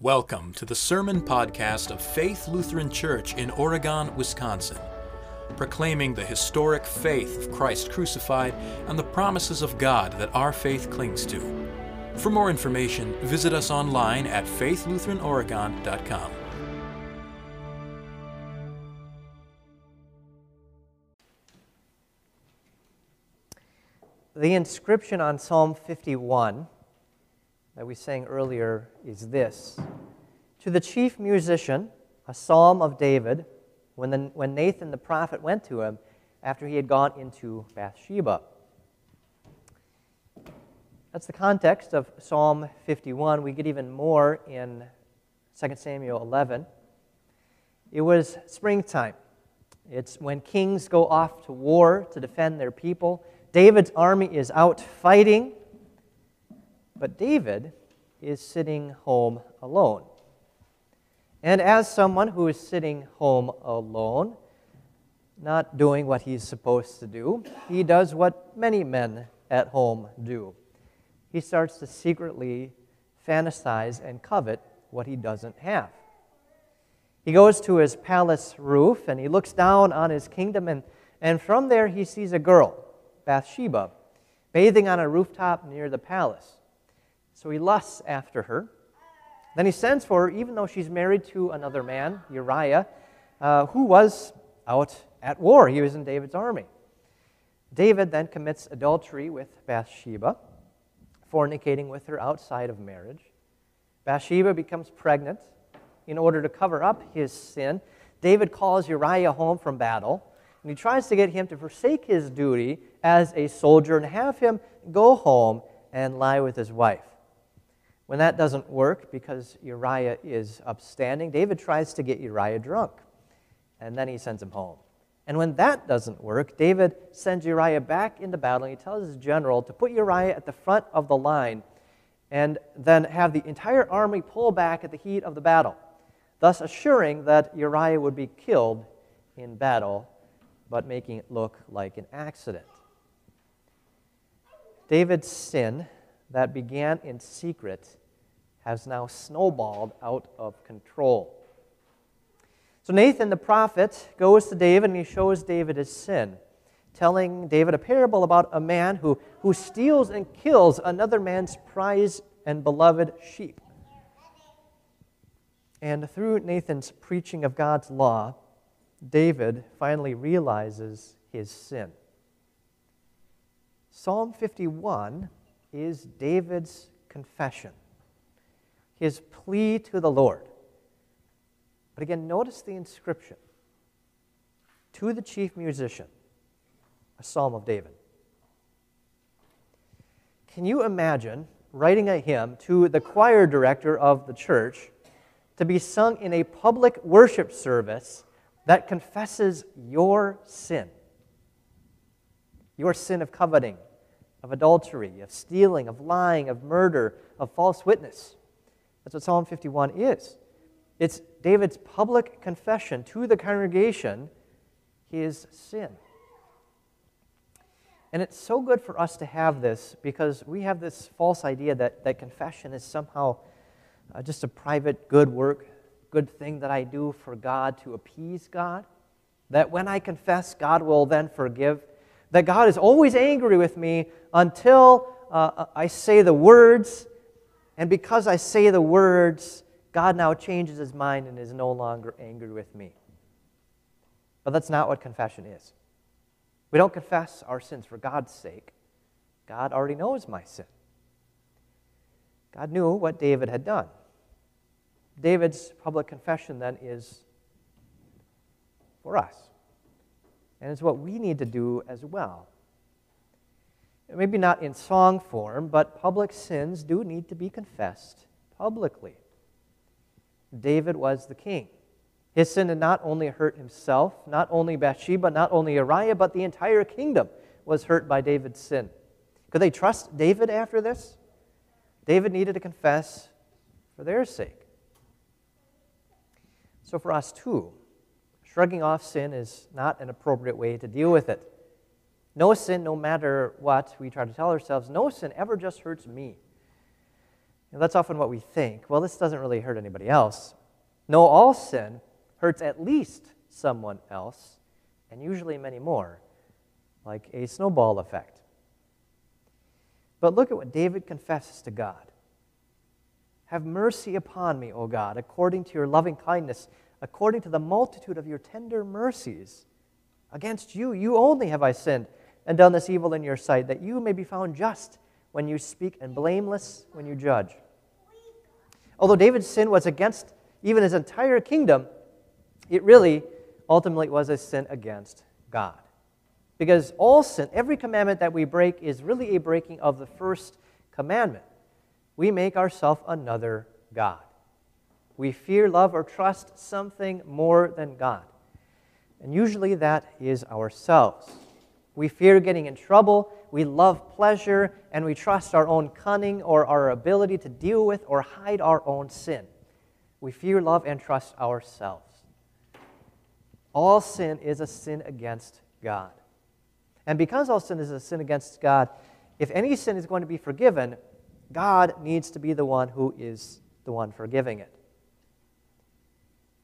Welcome to the Sermon Podcast of Faith Lutheran Church in Oregon, Wisconsin, proclaiming the historic faith of Christ crucified and the promises of God that our faith clings to. For more information, visit us online at faithlutheranoregon.com. The inscription on Psalm 51 that we sang earlier is this To the chief musician, a psalm of David, when, the, when Nathan the prophet went to him after he had gone into Bathsheba. That's the context of Psalm 51. We get even more in 2 Samuel 11. It was springtime. It's when kings go off to war to defend their people. David's army is out fighting. But David is sitting home alone. And as someone who is sitting home alone, not doing what he's supposed to do, he does what many men at home do. He starts to secretly fantasize and covet what he doesn't have. He goes to his palace roof and he looks down on his kingdom, and, and from there he sees a girl, Bathsheba, bathing on a rooftop near the palace. So he lusts after her. Then he sends for her, even though she's married to another man, Uriah, uh, who was out at war. He was in David's army. David then commits adultery with Bathsheba, fornicating with her outside of marriage. Bathsheba becomes pregnant. In order to cover up his sin, David calls Uriah home from battle, and he tries to get him to forsake his duty as a soldier and have him go home and lie with his wife. When that doesn't work because Uriah is upstanding, David tries to get Uriah drunk, and then he sends him home. And when that doesn't work, David sends Uriah back into battle, and he tells his general to put Uriah at the front of the line and then have the entire army pull back at the heat of the battle, thus assuring that Uriah would be killed in battle, but making it look like an accident. David's sin that began in secret has now snowballed out of control. So Nathan the prophet goes to David and he shows David his sin, telling David a parable about a man who, who steals and kills another man's prized and beloved sheep. And through Nathan's preaching of God's law, David finally realizes his sin. Psalm 51 is David's confession, his plea to the Lord. But again, notice the inscription to the chief musician, a psalm of David. Can you imagine writing a hymn to the choir director of the church to be sung in a public worship service that confesses your sin? Your sin of coveting, of adultery, of stealing, of lying, of murder, of false witness. That's what Psalm 51 is. It's David's public confession to the congregation his sin. And it's so good for us to have this because we have this false idea that, that confession is somehow uh, just a private good work, good thing that I do for God to appease God. That when I confess, God will then forgive that God is always angry with me until uh, I say the words, and because I say the words, God now changes his mind and is no longer angry with me. But that's not what confession is. We don't confess our sins for God's sake. God already knows my sin. God knew what David had done. David's public confession then is for us. And it's what we need to do as well. Maybe not in song form, but public sins do need to be confessed publicly. David was the king. His sin had not only hurt himself, not only Bathsheba, not only Uriah, but the entire kingdom was hurt by David's sin. Could they trust David after this? David needed to confess for their sake. So, for us too, Shrugging off sin is not an appropriate way to deal with it. No sin, no matter what we try to tell ourselves, no sin ever just hurts me. That's often what we think. Well, this doesn't really hurt anybody else. No, all sin hurts at least someone else, and usually many more, like a snowball effect. But look at what David confesses to God Have mercy upon me, O God, according to your loving kindness, according to the multitude of your tender mercies. Against you, you only have I sinned and done this evil in your sight, that you may be found just when you speak and blameless when you judge. Although David's sin was against even his entire kingdom, it really ultimately was a sin against God. Because all sin, every commandment that we break, is really a breaking of the first commandment. We make ourselves another God. We fear, love, or trust something more than God. And usually that is ourselves. We fear getting in trouble, we love pleasure, and we trust our own cunning or our ability to deal with or hide our own sin. We fear, love, and trust ourselves. All sin is a sin against God. And because all sin is a sin against God, if any sin is going to be forgiven, God needs to be the one who is the one forgiving it.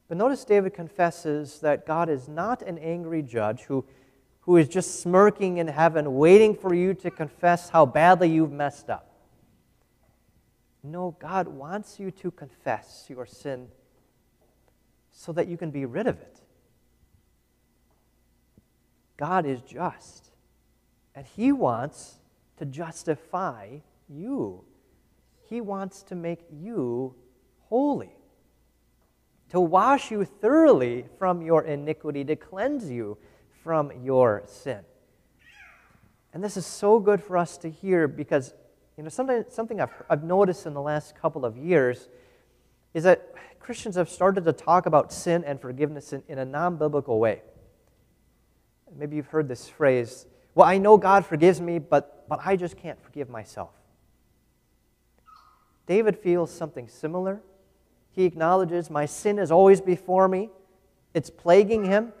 But notice David confesses that God is not an angry judge who, who is just smirking in heaven, waiting for you to confess how badly you've messed up. No, God wants you to confess your sin so that you can be rid of it. God is just. And He wants to justify you. He wants to make you holy, to wash you thoroughly from your iniquity, to cleanse you from your sin. And this is so good for us to hear because, you know, something, something I've, I've noticed in the last couple of years is that Christians have started to talk about sin and forgiveness in, in a non biblical way. Maybe you've heard this phrase well, I know God forgives me, but, but I just can't forgive myself. David feels something similar. He acknowledges, My sin is always before me, it's plaguing him.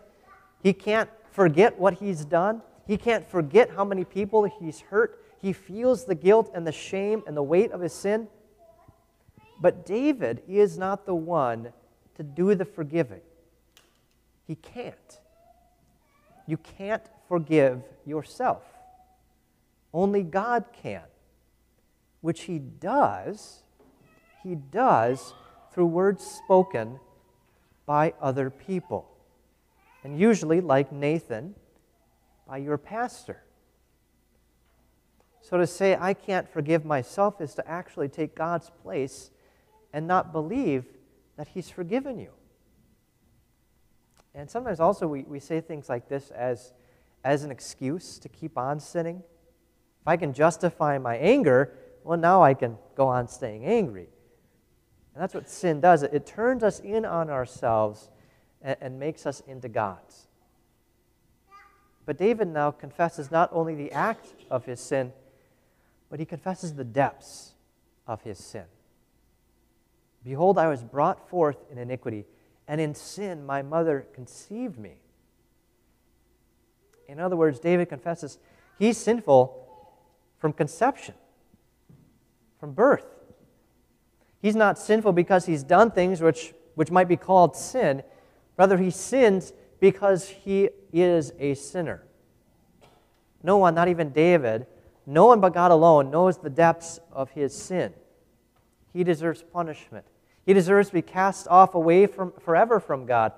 He can't forget what he's done, he can't forget how many people he's hurt. He feels the guilt and the shame and the weight of his sin. But David is not the one to do the forgiving. He can't. You can't forgive yourself. Only God can, which He does, He does through words spoken by other people. And usually, like Nathan, by your pastor. So to say, I can't forgive myself is to actually take God's place and not believe that He's forgiven you. And sometimes also we, we say things like this as as an excuse to keep on sinning. If I can justify my anger, well, now I can go on staying angry. And that's what sin does it, it turns us in on ourselves and, and makes us into gods. But David now confesses not only the act of his sin, but he confesses the depths of his sin. Behold, I was brought forth in iniquity, and in sin my mother conceived me. In other words, David confesses he's sinful from conception, from birth. He's not sinful because he's done things which, which might be called sin. Rather, he sins because he is a sinner. No one, not even David, no one but God alone knows the depths of his sin. He deserves punishment. He deserves to be cast off away from, forever from God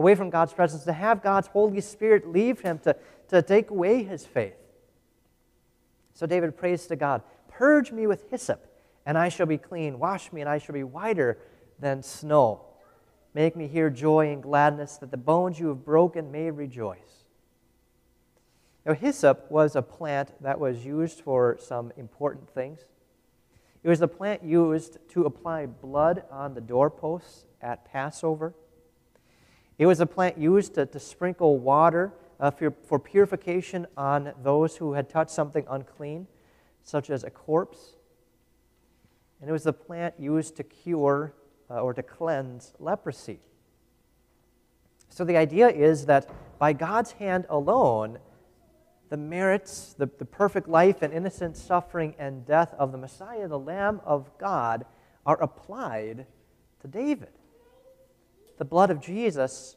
away from God's presence, to have God's Holy Spirit leave him, to, to take away his faith. So David prays to God Purge me with hyssop, and I shall be clean. Wash me, and I shall be whiter than snow. Make me hear joy and gladness, that the bones you have broken may rejoice. Now, hyssop was a plant that was used for some important things. It was a plant used to apply blood on the doorposts at Passover. It was a plant used to, to sprinkle water uh, for, for purification on those who had touched something unclean, such as a corpse. And it was a plant used to cure uh, or to cleanse leprosy. So the idea is that by God's hand alone, the merits, the, the perfect life and innocent suffering and death of the Messiah, the Lamb of God, are applied to David. The blood of Jesus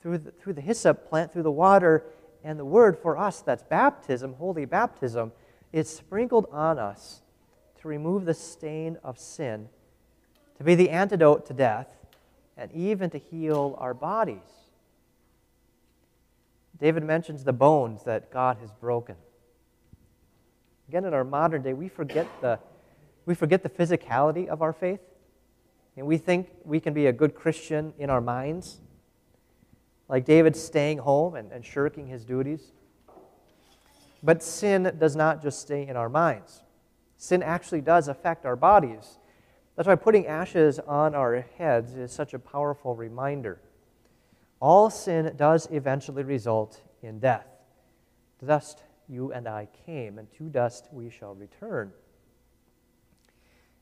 through the, through the hyssop plant, through the water, and the word for us that's baptism, holy baptism, is sprinkled on us to remove the stain of sin, to be the antidote to death, and even to heal our bodies. David mentions the bones that God has broken. Again, in our modern day, we forget the, we forget the physicality of our faith. And we think we can be a good Christian in our minds, like David staying home and, and shirking his duties. But sin does not just stay in our minds, sin actually does affect our bodies. That's why putting ashes on our heads is such a powerful reminder. All sin does eventually result in death. To dust you and I came, and to dust we shall return.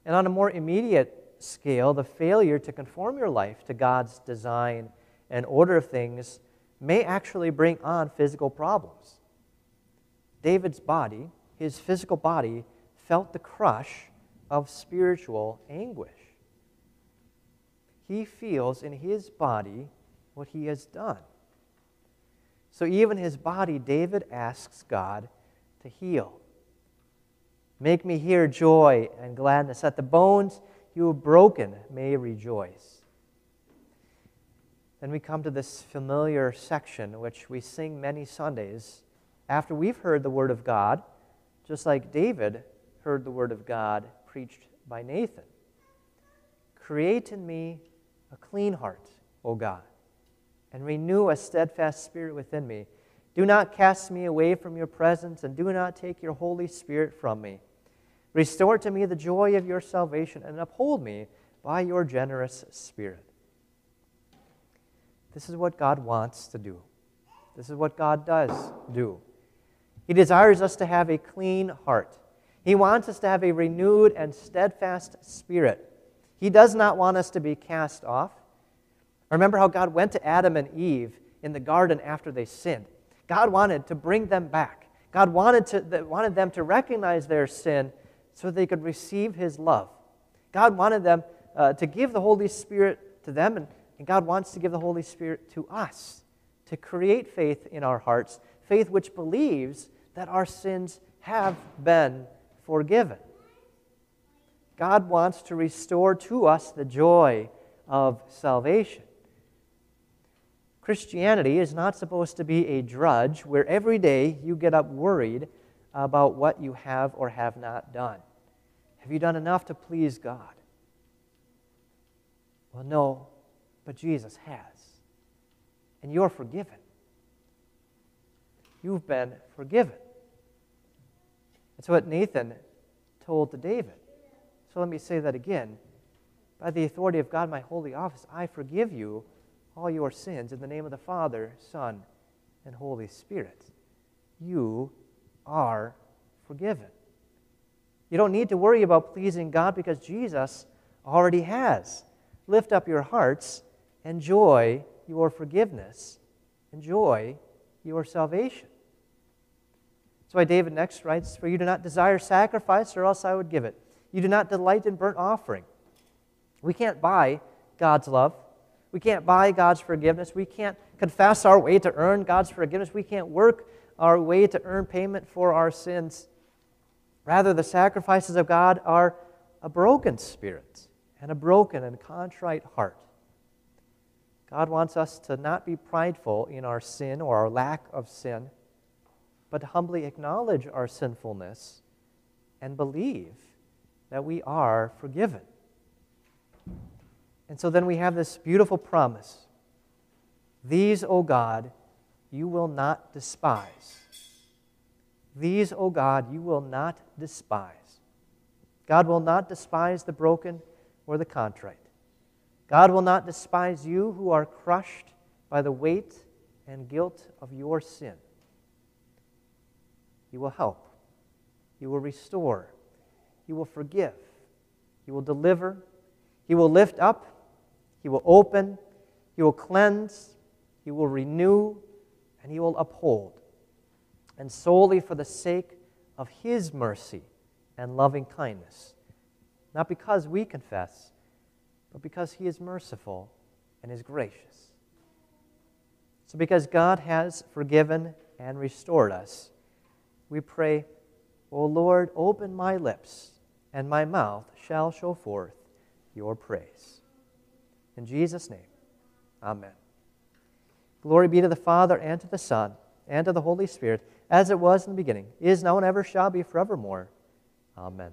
And on a more immediate scale, the failure to conform your life to God's design and order of things may actually bring on physical problems. David's body, his physical body, felt the crush of spiritual anguish. He feels in his body what he has done. So, even his body, David asks God to heal. Make me hear joy and gladness, that the bones you have broken may rejoice. Then we come to this familiar section, which we sing many Sundays after we've heard the Word of God, just like David heard the Word of God preached by Nathan. Create in me a clean heart, O God and renew a steadfast spirit within me. Do not cast me away from your presence, and do not take your Holy Spirit from me. Restore to me the joy of your salvation, and uphold me by your generous spirit. This is what God wants to do. This is what God does do. He desires us to have a clean heart. He wants us to have a renewed and steadfast spirit. He does not want us to be cast off. Remember how God went to Adam and Eve in the garden after they sinned. God wanted to bring them back. God wanted, to, wanted them to recognize their sin so they could receive His love. God wanted them uh, to give the Holy Spirit to them, and, and God wants to give the Holy Spirit to us to create faith in our hearts, faith which believes that our sins have been forgiven. God wants to restore to us the joy of salvation. Christianity is not supposed to be a drudge where every day you get up worried about what you have or have not done. Have you done enough to please God? Well, no, but Jesus has. And you're forgiven. You've been forgiven. That's what Nathan told to David. So let me say that again. By the authority of God, my holy office, I forgive you all your sins in the name of the Father, Son, and Holy Spirit. You are forgiven. You don't need to worry about pleasing God because Jesus already has. Lift up your hearts, enjoy your forgiveness, enjoy your salvation. That's why David next writes For you do not desire sacrifice, or else I would give it. You do not delight in burnt offering. We can't buy God's love. We can't buy God's forgiveness. We can't confess our way to earn God's forgiveness. We can't work our way to earn payment for our sins. Rather, the sacrifices of God are a broken spirit and a broken and contrite heart. God wants us to not be prideful in our sin or our lack of sin, but humbly acknowledge our sinfulness and believe that we are forgiven. And so then we have this beautiful promise These, O God, you will not despise. These, O God, you will not despise. God will not despise the broken or the contrite. God will not despise you who are crushed by the weight and guilt of your sin. He will help. He will restore. He will forgive. He will deliver. He will lift up he will open, He will cleanse, He will renew, and He will uphold. and solely for the sake of His mercy and loving kindness. Not because we confess, but because He is merciful and is gracious. So, because God has forgiven and restored us, we pray, O Lord, open my lips, and my mouth shall show forth your praise. In Jesus' name, amen. Glory be to the Father, and to the Son, and to the Holy Spirit, as it was in the beginning, is now, and ever shall be forevermore. Amen.